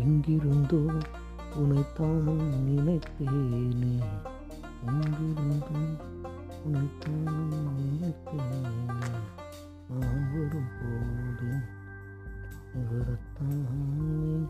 எங்கிருந்தோ உனை தானும் நினைத்தேனே. எங்கிருந்தோ உனை தானும் நினைத்தேனே. நான் வரும் வரும்போது வரத்தானே